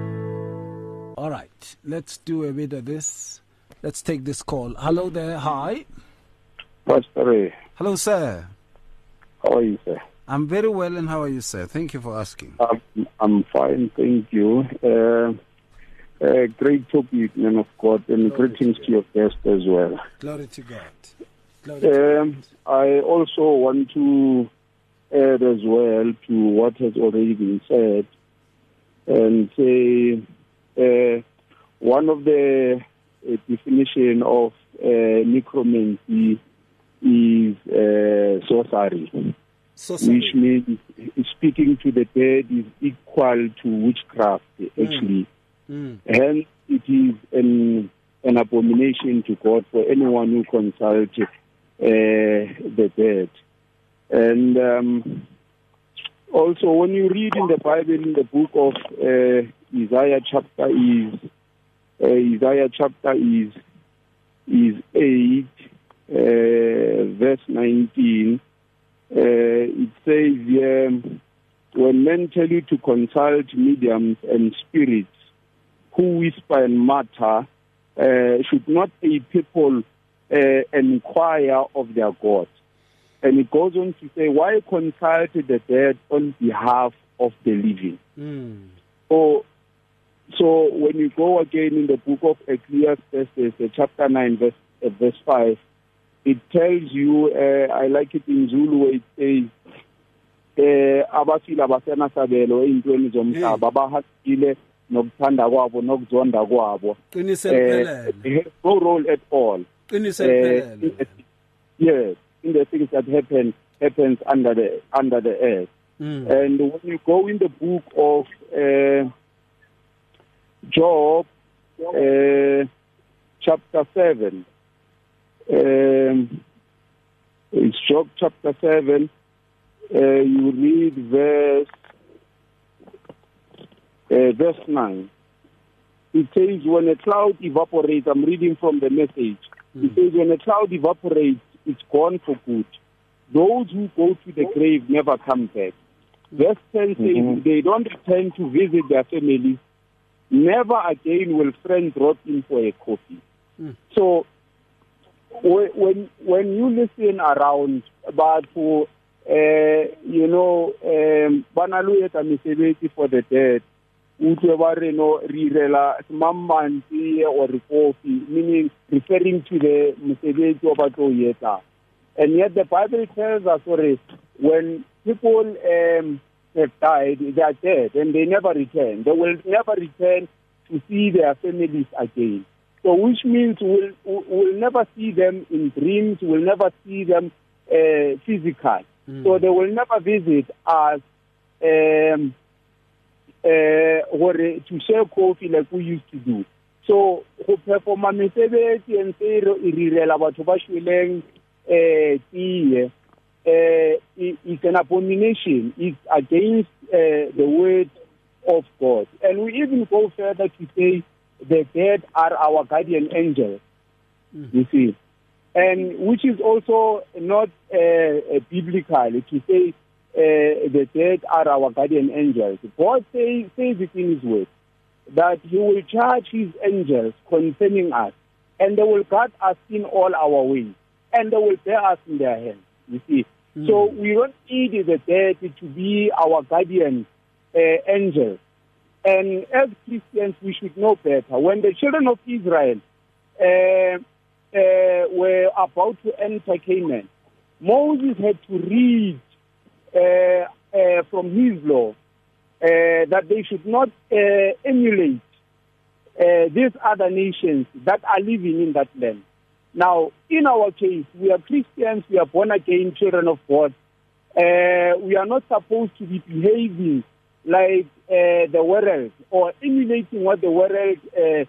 Let's do a bit of this. Let's take this call. Hello there. Hi. Pastor. Hello, sir. How are you, sir? I'm very well, and how are you, sir? Thank you for asking. I'm, I'm fine, thank you. Uh, uh, great topic, man of God, and Glory greetings to to your guest as well. Glory to God. Glory to Um, I also want to add as well to what has already been said and say uh, one of the uh, definition of uh, necromancy is uh, sorcery, Sorcery. which means speaking to the dead is equal to witchcraft, actually. Mm. Hence, it is an, an abomination to God for anyone who consults uh, the dead. And um, also, when you read in the Bible, in the book of uh, Isaiah, chapter is uh, Isaiah chapter is is eight, uh, verse nineteen. Uh, it says, um, "When men tell you to consult mediums and spirits who whisper and mutter, uh, should not a people uh, inquire of their God?" And it goes on to say, "Why consult the dead on behalf of the living?" Mm. So, so when you go again in the book of Ecclesiastes, uh, chapter 9, verse, uh, verse 5, it tells you, uh, I like it in Zulu, it says, eh abafile abasenasabelo eyintweni zomhlaba abahasile nokuthanda kwabo nokuzonda kwabo Qinise liphelele. they have no role at all liphelele. in the- yes in the things that happen happens under the under the earth Mm. and when you go in the book of uh, Job, uh, chapter 7, um, it's Job chapter 7, uh, you read verse, uh, verse 9. It says, when a cloud evaporates, I'm reading from the message. It says, when a cloud evaporates, it's gone for good. Those who go to the grave never come back. Verse 10 says, they don't return to visit their families. Never again will friends drop in for a coffee. So when when you listen around about for uh, you know um bana lo for the dead utlwe ba re no re irela or coffee meaning referring to the mosebetsi o ba tlo o and yet the bible tells us sorry when people um have died they are dead and they never return they will never return to see their families again so which means we'll, we'll never see them in dreams, we'll never see them uh, physical. So they will never visit us um, uh, or to share coffee like we used to do. So go performa mesebetsi and say re irela batho ba shweleng uh, tiye, uh, is an abomination. It's against uh, the word of God. And we even go further to say the dead are our guardian angels. You see, and which is also not uh, uh, biblical to say uh, the dead are our guardian angels. God say, says it in His word that He will charge His angels concerning us, and they will guard us in all our ways, and they will bear us in their hands. You see, so we don't need the dead to be our guardian uh, angels. And as Christians, we should know better. When the children of Israel uh, uh, were about to enter Canaan, Moses had to read uh, uh, from his law uh, that they should not uh, emulate uh, these other nations that are living in that land. Now, in our case, we are Christians, we are born again children of God. Uh, we are not supposed to be behaving like uh, the world or emulating what the world uh, uh,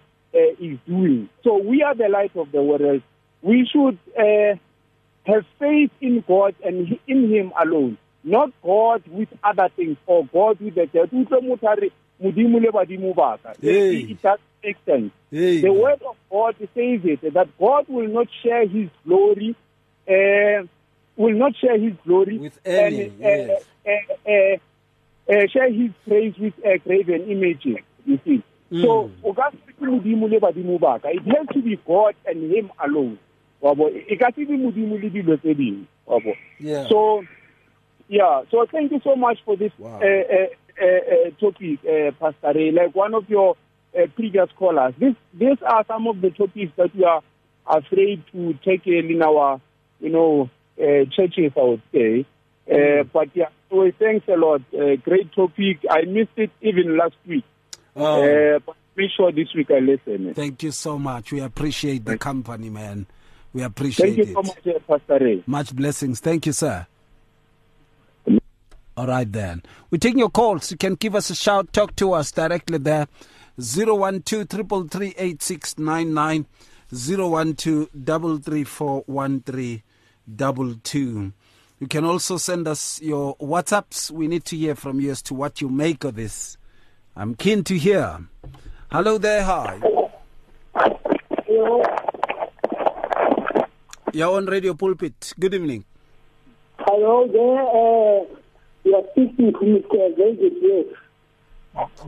is doing. So we are the light of the world. We should uh, have faith in God and in Him alone, not God with other things or God with the dead. Utlwe motho a re, Modimo le badimo ba ka. It does make sense. Hey, the word of God says it that God will not share His glory, uh, will not share His glory With any, and, uh, yes. uh, uh, uh, share His praise with uh, graven images. You see, so o ka se ke modimo le badimo ba ka. It has to be God and Him alone. Wa bo? E ka se be modimo le dilo tse dingwe. Wa bo? Yeah. So, yeah. So thank you so much for this Wow. Uh, topic, uh, Pastor Ray. Like one of your uh, previous callers, this these are some of the topics that we are afraid to tackle in our, you know, uh, churches. I would say. Uh, but yeah, so thanks a lot. Uh, great topic. I missed it even last week. Oh. Uh, but make sure this week I listen. Thank you so much. We appreciate the company, man. We appreciate it. Thank you it. so much, Pastor Ray. Much blessings. Thank you, sir. All right, then. We're taking your calls. You can give us a shout. Talk to us directly there. 012 333 012 You can also send us your WhatsApps. We need to hear from you as to what you make of this. I'm keen to hear. Hello there. Hi. Hello. You're on Radio Pulpit. Good evening. Hello there, uh, you are speaking to Mr. David, yes.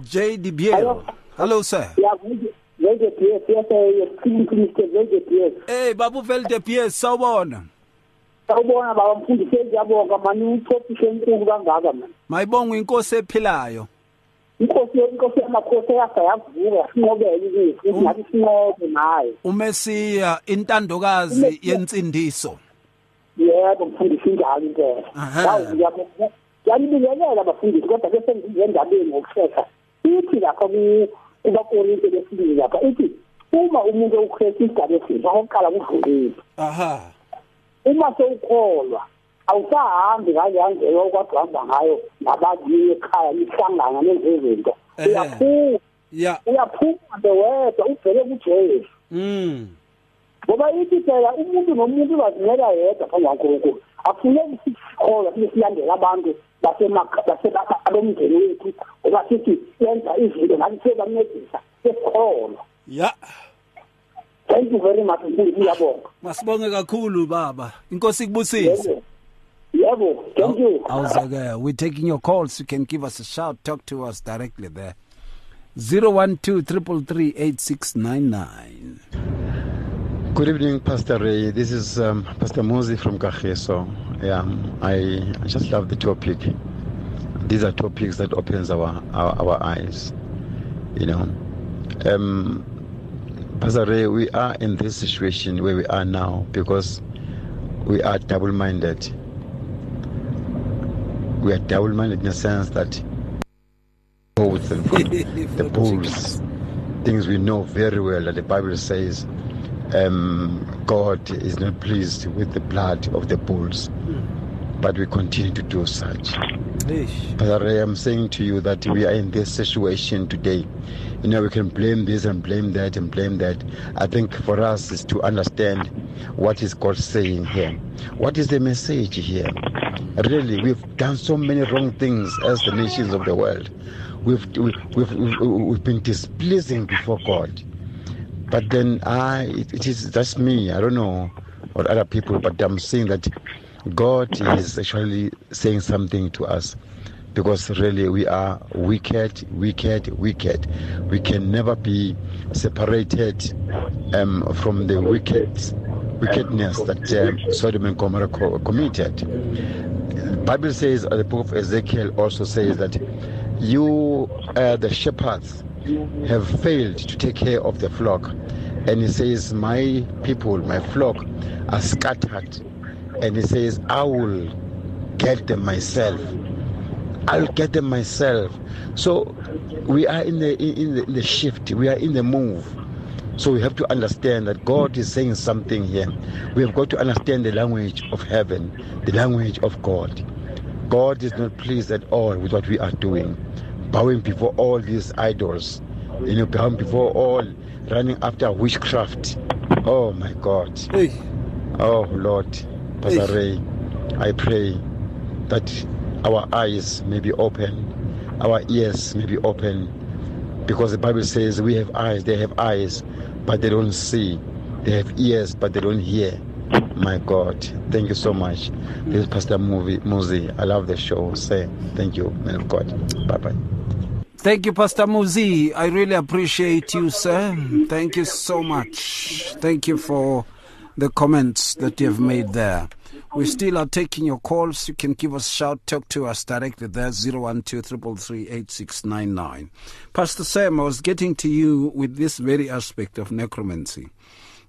J. De Biel. Hello, sir. Yeah, David, yes, yes, uh, you are speaking to Mr. Yes. Hey, Babu Velde Pierre, sawubona. Sawubona baba mfundisi ngiyabonga mani utopic enkulu kangaka man. Mayibonga inkosi ephilayo. Inkosi inkosi yamakhosi yasa yavuka sinqobele kithi ngathi sinqobe nayo. uMesiya intandokazi yensindiso. Yebo mfundisi njalo impela. Aha. Yawu ngiyabonga. Yanibingelela abafundisi kodwa bese ngiyendabeni ngokushesha. Ithi lapha ku kubakorinto lesibili lapha ithi uma umuntu uKristu isigaba esisha okokuqala kuvulile. Aha. uma sewukholwa awusahambi ngaleya ndlela okade uhamba ngayo nabakiyo ekhaya nihlangana nenze izinto Ehhe. uyaphuma Yeah. uyaphuma bewedwa ubheke kujesu Mm. ngoba ithi phela umuntu nomuntu uzazimela yedwa phambi kwankulunkulu afuneki sikholwa sibe silandela abantu basemakha- wethu oba sithi yenza izinto ngathi sebancedisa sesikholwa Yeah. thank you very much mfundisi ngiyabonga Masibonge kakhulu baba. Inkosi kubusise. yebo yebo thank you Awuzake. We're taking your calls. You can give us a shout. Talk to us directly there. 012 Good evening, Pastor Ray. This is um, Pastor Mozi from Kagiso. Yeah, I, I just love the topic. These are topics that opens our, our, our eyes. You know, um, we are in this situation where we are now because we are double-minded. We are double-minded in the sense that both and the bulls, things we know very well that the Bible says um, God is not pleased with the blood of the bulls, but we continue to do such. But I am saying to you that we are in this situation today. You know, we can blame this and blame that and blame that. I think for us is to understand what is God saying here. What is the message here? Really, we've done so many wrong things as the nations of the world. We've we've, we've, we've been displeasing before God. But then I, it, it is that's me. I don't know what other people, but I'm saying that God is actually saying something to us because really we are wicked, wicked, wicked. We can never be separated um, from the wicked wickedness that um, Sodom and Gomorrah co- committed. Bible says, uh, the book of Ezekiel also says that you, uh, the shepherds, have failed to take care of the flock. And he says, My people, my flock, are scattered and he says, I will get them myself. I'll get them myself. So we are in the in the, in the shift. We are in the move. So we have to understand that God is saying something here. We have got to understand the language of heaven, the language of God. God is not pleased at all with what we are doing, bowing before all these idols, you know, bowing before all, running after witchcraft. Oh my God. Hey. Oh Lord. Pastor Ray, I pray that our eyes may be open, our ears may be open, because the Bible says we have eyes, they have eyes, but they don't see. They have ears, but they don't hear. My God, thank you so much. This is Pastor Movie Muzi. I love the show. Say thank you, man of God. Bye bye. Thank you, Pastor Muzi. I really appreciate you, sir. Thank you so much. Thank you for the comments that you have made there. We still are taking your calls. You can give us a shout, talk to us directly there, 012 Pastor Sam, I was getting to you with this very aspect of necromancy.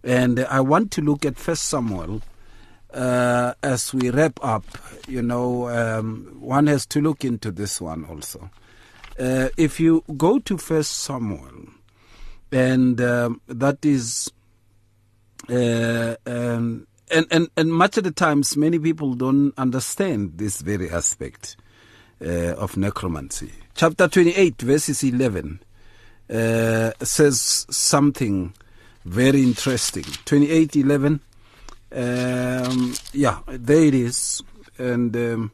And I want to look at First Samuel uh, as we wrap up. You know, um, one has to look into this one also. Uh, if you go to First Samuel, and um, that is uh, um, and, and, and much of the times, many people don't understand this very aspect uh, of necromancy. Chapter 28, verses 11, uh, says something very interesting. 28, 11, um, yeah, there it is. And um,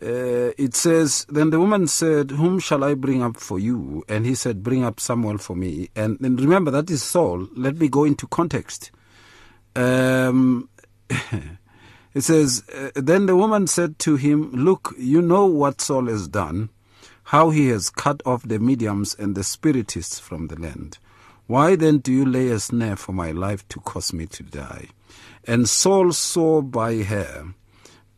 uh, it says, Then the woman said, Whom shall I bring up for you? And he said, Bring up Samuel for me. And, and remember, that is Saul. Let me go into context. Um, it says, uh, Then the woman said to him, Look, you know what Saul has done, how he has cut off the mediums and the spiritists from the land. Why then do you lay a snare for my life to cause me to die? And Saul saw by her,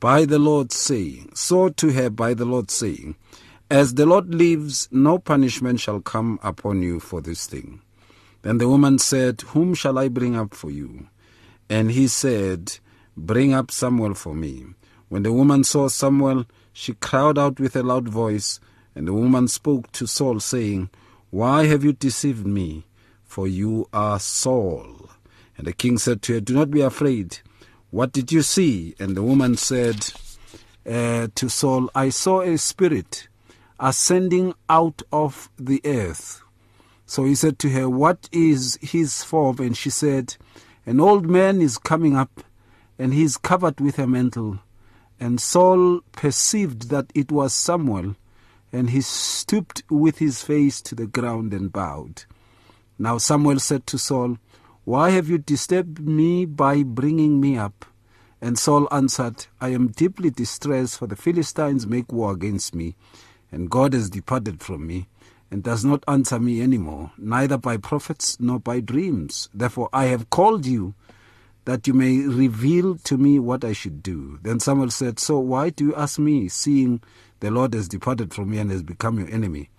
by the Lord saying, saw to her by the Lord saying, As the Lord lives, no punishment shall come upon you for this thing. Then the woman said, Whom shall I bring up for you? And he said, Bring up Samuel for me. When the woman saw Samuel, she cried out with a loud voice, and the woman spoke to Saul, saying, Why have you deceived me? For you are Saul. And the king said to her, Do not be afraid. What did you see? And the woman said uh, to Saul, I saw a spirit ascending out of the earth. So he said to her, What is his form? And she said, an old man is coming up, and he is covered with a mantle. And Saul perceived that it was Samuel, and he stooped with his face to the ground and bowed. Now Samuel said to Saul, Why have you disturbed me by bringing me up? And Saul answered, I am deeply distressed, for the Philistines make war against me, and God has departed from me and does not answer me any more, neither by prophets nor by dreams. Therefore I have called you that you may reveal to me what I should do. Then Samuel said, So why do you ask me, seeing the Lord has departed from me and has become your enemy?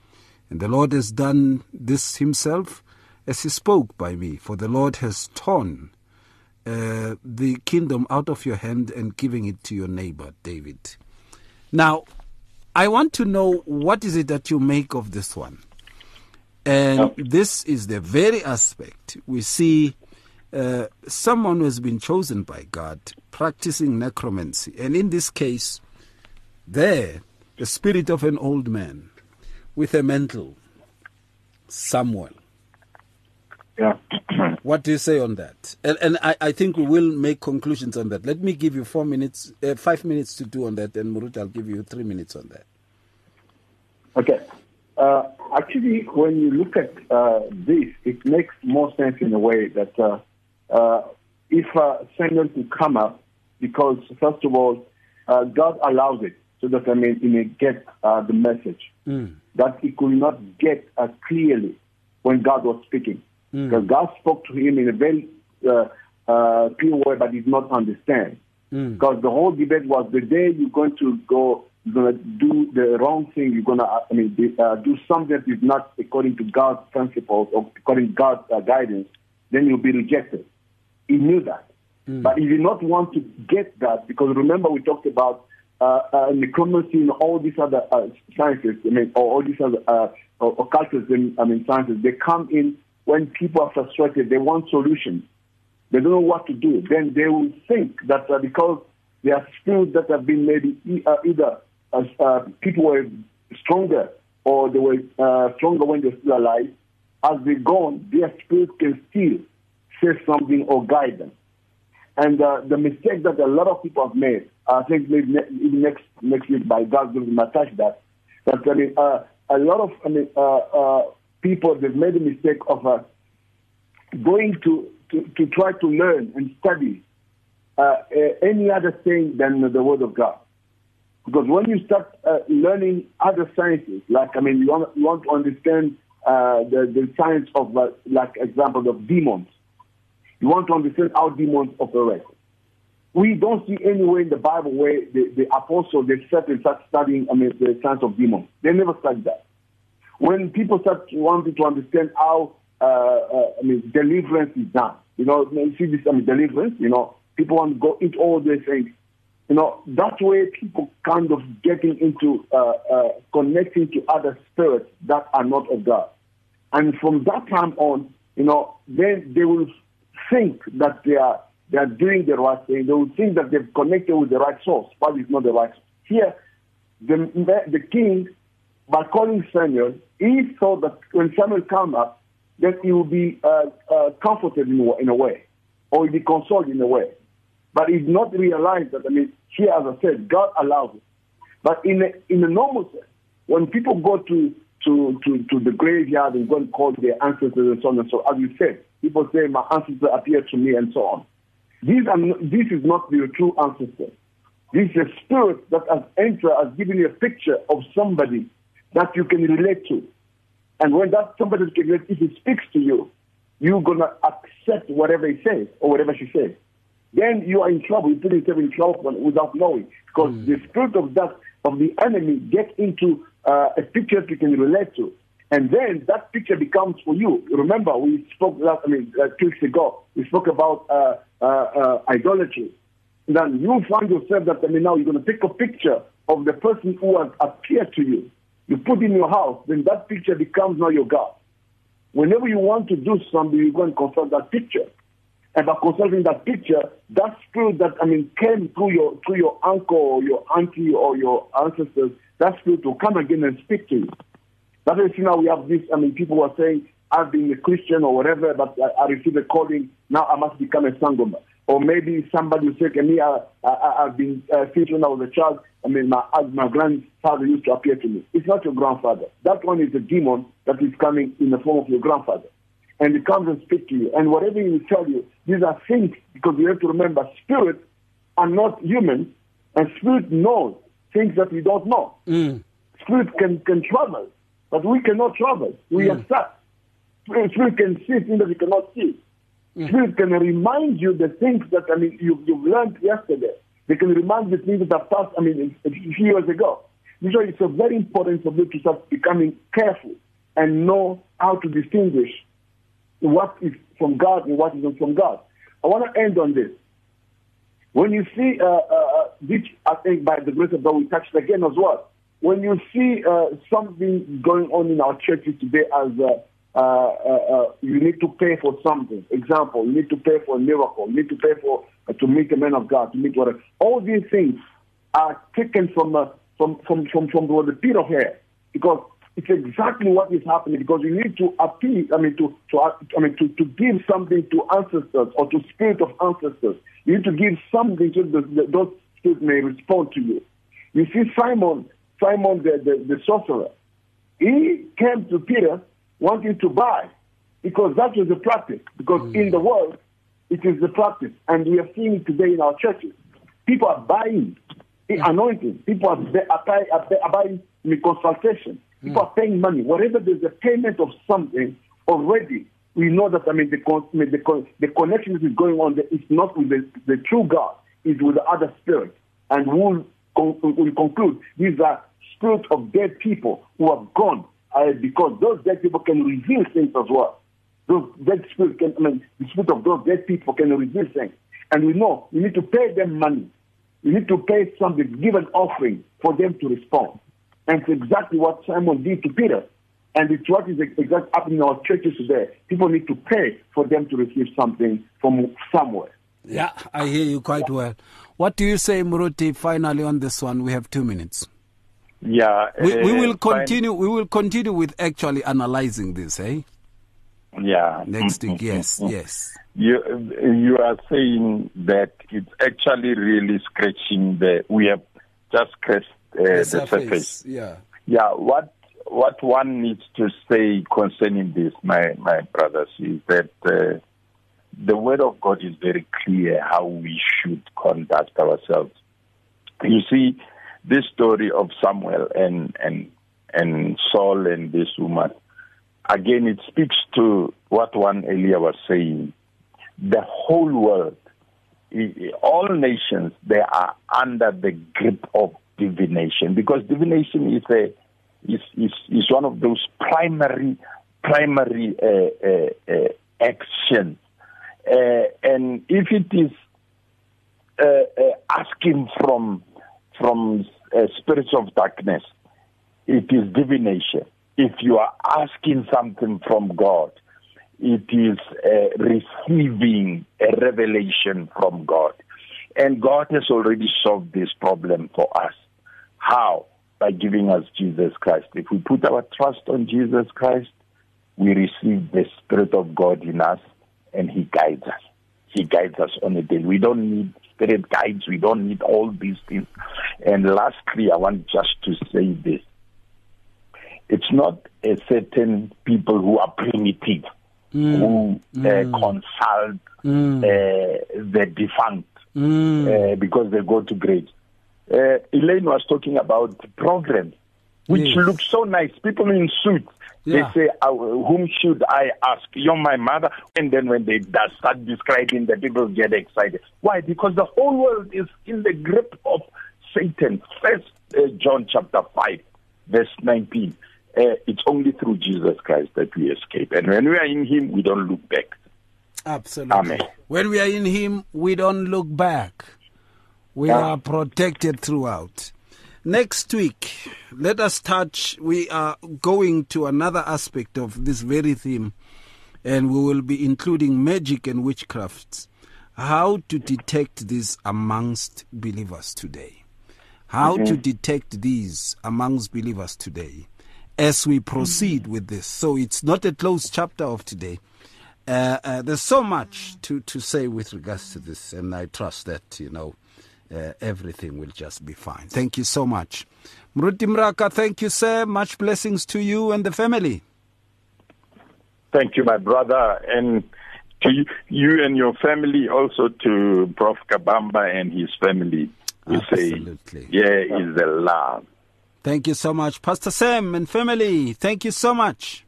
And the Lord has done this himself as he spoke by me, for the Lord has torn uh, the kingdom out of your hand and giving it to your neighbor David. Now, I want to know what is it that you make of this one. And this is the very aspect we see uh, someone who has been chosen by God practicing necromancy. And in this case, there, the spirit of an old man with a mantle, Samuel. Yeah. what do you say on that? And, and I, I think we will make conclusions on that. Let me give you four minutes, uh, five minutes to do on that, and Muruti, I'll give you three minutes on that. Okay. Uh, actually, when you look at uh, this, it makes more sense in a way that uh, uh, if uh, Samuel to come up, because first of all, uh, God allows it so that I mean he may get uh, the message Mm. that he could not get uh, clearly when God was speaking. Mm. Because God spoke to him in a very uh, uh, pure way, but he did not understand. Mm. Because the whole debate was the day you're going to go, you're going to do the wrong thing, you're going to, I mean, uh, do something that is not according to God's principles or according to God's uh, guidance, then you'll be rejected. He knew that. But he did not want to get that because remember we talked about uh, uh, necromancy and all these other uh, sciences, I mean, or all these other uh, or- occultism, I mean, sciences, they come in when people are frustrated, they want solutions. They don't know what to do. Then they will think that uh, because there are spirits that have been maybe uh, either as uh, people were stronger or they were uh, stronger when they're still alive, as they go on, their spirit can still say something or guide them. And uh, the mistake that a lot of people have made, I think maybe ne- next next week by God's will we might touch that. That I mean, uh, a lot of I mean, uh, uh, people they've made the mistake of uh, going to, to, to try to learn and study uh, uh, any other thing than the Word of God. Because when you start uh, learning other sciences, like I mean, you want, you want to understand uh, the, the science of, uh, like example, of demons. You want to understand how demons operate. We don't see anywhere in the Bible where the, the apostles they start and studying I mean, the science of demons. They never studied that. When people start wanting to understand how uh, uh, I mean deliverance is done, you know, you see this I mean deliverance, you know, people want to go into all these things. You know, that way people kind of getting into uh, uh, connecting to other spirits that are not of God. And from that time on, you know, then they will think that they are they are doing the right thing. They will think that they've connected with the right source, but it's not the right source. Here, the the king, by calling Samuel, he thought that when Samuel come up, that he will be uh, uh, comforted in, a- in a way, or he'll be consoled in a way. But he did not realize that, I mean, here, as I said, God allows it. But in a, in a normal sense, when people go to, to, to, to the graveyard and go and call their ancestors and so on and so on, as you said, people say, my ancestor appeared to me and so on. These are, this is not your true ancestor. This is a spirit that has entered, has given you a picture of somebody that you can relate to. And when that somebody can relate, if he speaks to you, you're going to accept whatever he says or whatever she says. Then you are in trouble. You put yourself in trouble without knowing. Because the spirit of that, of the enemy, gets into uh, a picture that you can relate to. And then that picture becomes for you. Remember, we spoke last, I mean, uh, two weeks ago, we spoke about uh, uh, uh, idolatry. Then you find yourself that, I mean, now you're going to take a picture of the person who has appeared to you. You put in your house, then that picture becomes now your God. Whenever you want to do something, you go and consult that picture. And by consulting that picture, that spirit that I mean came through your through your uncle or your auntie or your ancestors, that spirit will come again and speak to you. That's why you now we have this. I mean, people are saying, "I've been a Christian or whatever, but I, I received a calling. Now I must become a sangoma." Or maybe somebody will say, "Okay, me, I, I, I've been uh, since when I was a child. I mean, my uh, my grandfather used to appear to me. It's not your grandfather. That one is a demon that is coming in the form of your grandfather." and he comes and speaks to you. And whatever he will tell you, these are things, because you have to remember, spirits are not human, and spirit knows things that we don't know. Spirit can, can travel, but we cannot travel. We are stuck. Spirit can see things that we cannot see. Spirit can remind you the things that, I mean, you, you've learned yesterday. They can remind you things that have passed, I mean, a few years ago. Is it's so very important for you to start becoming careful and know how to distinguish what is from God and what isn't from God. I want to end on this. When you see, uh, uh, which I think by the grace of God we touched again as well, when you see uh, something going on in our churches today as uh, uh, uh, you need to pay for something. Example, you need to pay for a miracle. You need to pay for uh, to meet a man of God, to meet whatever. All these things are taken from uh, from from from from the, pit of hell because it's exactly what is happening because you need to appeal I mean to to I mean to, to give something to ancestors or to spirit of ancestors you need to give something to the, the, those spirits may respond to you you see Simon Simon the, the, the sorcerer he came to Peter wanting to buy because that was the practice because mm. in the world it is the practice and we are seeing it today in our churches people are buying the anointing. People are, are, are, are buying consultation. People mm. are paying money. Wherever there's a payment of something already, we know that I mean the the, the connection that is going on there is not with the, the true God, it's with the other spirit. And we'll, we'll conclude these are spirits of dead people who have gone uh, because those dead people can reveal things as well. Those dead spirits can, I mean, the spirit of those dead people can reveal things. And we know we need to pay them money you need to pay something, give an offering for them to respond. And it's exactly what Simon did to Peter. And it's what is exactly happening in our churches today. People need to pay for them to receive something from somewhere. Yeah, I hear you quite well. What do you say, Muruti, finally on this one? We have two minutes. Yeah. We, we uh, will continue fine. we will continue with actually analyzing this, eh? Yeah. Next week, yes, yes. You you are saying that it's actually really scratching the. We have just scratched uh, the, the surface. surface. Yeah. Yeah. What what one needs to say concerning this, my my brothers, is that uh, the word of God is very clear how we should conduct ourselves. You see, this story of Samuel and and and Saul and this woman again, it speaks to what one earlier was saying. The whole world, all nations, they are under the grip of divination because divination is a is is, is one of those primary primary uh, uh, uh, actions, uh, and if it is uh, uh, asking from from spirits of darkness, it is divination if you are asking something from God, it is uh, receiving a revelation from God. And God has already solved this problem for us. How? By giving us Jesus Christ. If we put our trust on Jesus Christ, we receive the Spirit of God in us and He guides us. He guides us on a daily. We don't need guides. We don't need all these things. And lastly, I want just to say this it's not a certain people who are primitive mm. who uh, mm. consult mm. Uh, the defunct mm. uh, because they go to grave. Uh, Elaine was talking about programs which yes. look so nice. People in suits. Yeah. They say, uh, "Whom should I ask?" You're my mother, and then when they start describing, the people get excited. Why? Because the whole world is in the grip of Satan. First uh, John chapter five, verse nineteen uh, it's only through Jesus Christ that we escape. And when we are in Him, we don't look back. Absolutely. Amen. When we are in Him, we don't look back. We yeah. are protected throughout. Next week, let us touch. We are going to another aspect of this very theme, and we will be including magic and witchcraft. How to detect this amongst believers today. How mm-hmm. to detect these amongst believers today as we proceed with this. So it's not a closed chapter of today. Uh, uh, there's so much to, to say with regards to this, and I trust that, you know, uh, everything will just be fine. Thank you so much. Muruti Morake, thank you, sir. Much blessings to you and the family. Thank you, my brother, and to you, you and your family, also to Prof. Kabamba and his family. We Absolutely. say, yeah, is the love. Thank you so much, Pastor Sam and family. Thank you so much.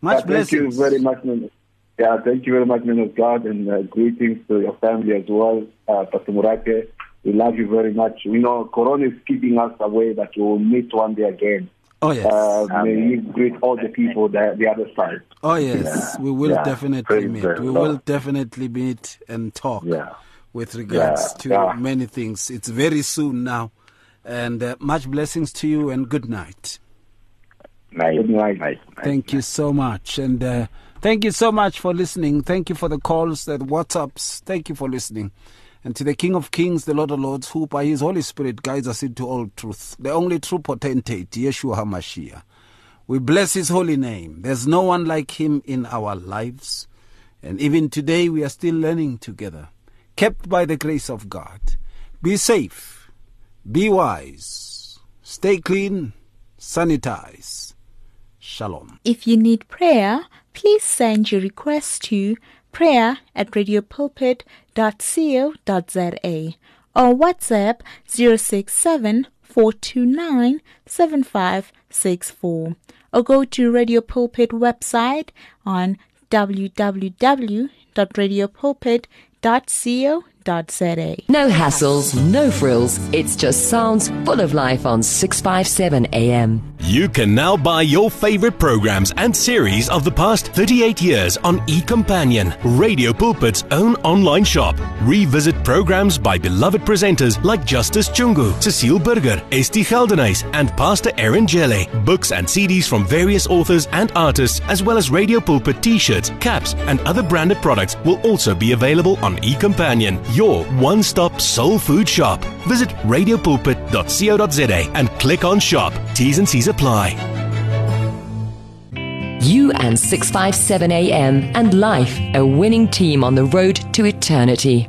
Much yeah, blessings. Thank you very much, man. Yeah, thank you very much, man of God, and uh, greetings to your family as well, uh, Pastor Morake. We love you very much. We know Corona is keeping us away, but we will meet one day again. Oh yes. Uh, may you greet all the people that the other side. Oh yes, yeah. we will yeah. definitely Praise meet. We will definitely meet and talk yeah. with regards to many things. It's very soon now. And uh, much blessings to you and good night. Night. Good night. night. Thank you so much. And uh, thank you so much for listening. Thank you for the calls, the WhatsApps. Thank you for listening. And to the King of Kings, the Lord of Lords, who by his Holy Spirit guides us into all truth, the only true potentate, Yeshua HaMashiach. We bless his holy name. There's no one like him in our lives. And even today, we are still learning together, kept by the grace of God. Be safe, be wise, stay clean, sanitize. Shalom. If you need prayer, please send your request to prayer at radiopulpit.co.za or WhatsApp 067 429 7564 or go to Radio Pulpit website on www.radiopulpit.co.za no hassles, no frills. It's just sounds full of life on 657 AM. You can now buy your favorite programs and series of the past 38 years on eCompanion, Radio Pulpit's own online shop. Revisit programs by beloved presenters like Justice Chungu, Cecile Burger, Esti Geldenhuys, and Pastor Aaron Jelle. Books and CDs from various authors and artists, as well as Radio Pulpit t-shirts, caps, and other branded products will also be available on eCompanion your one stop soul food shop. Visit radiopulpit.co.za and click on shop. T's and C's apply. You and 657 AM and life, a winning team on the road to eternity.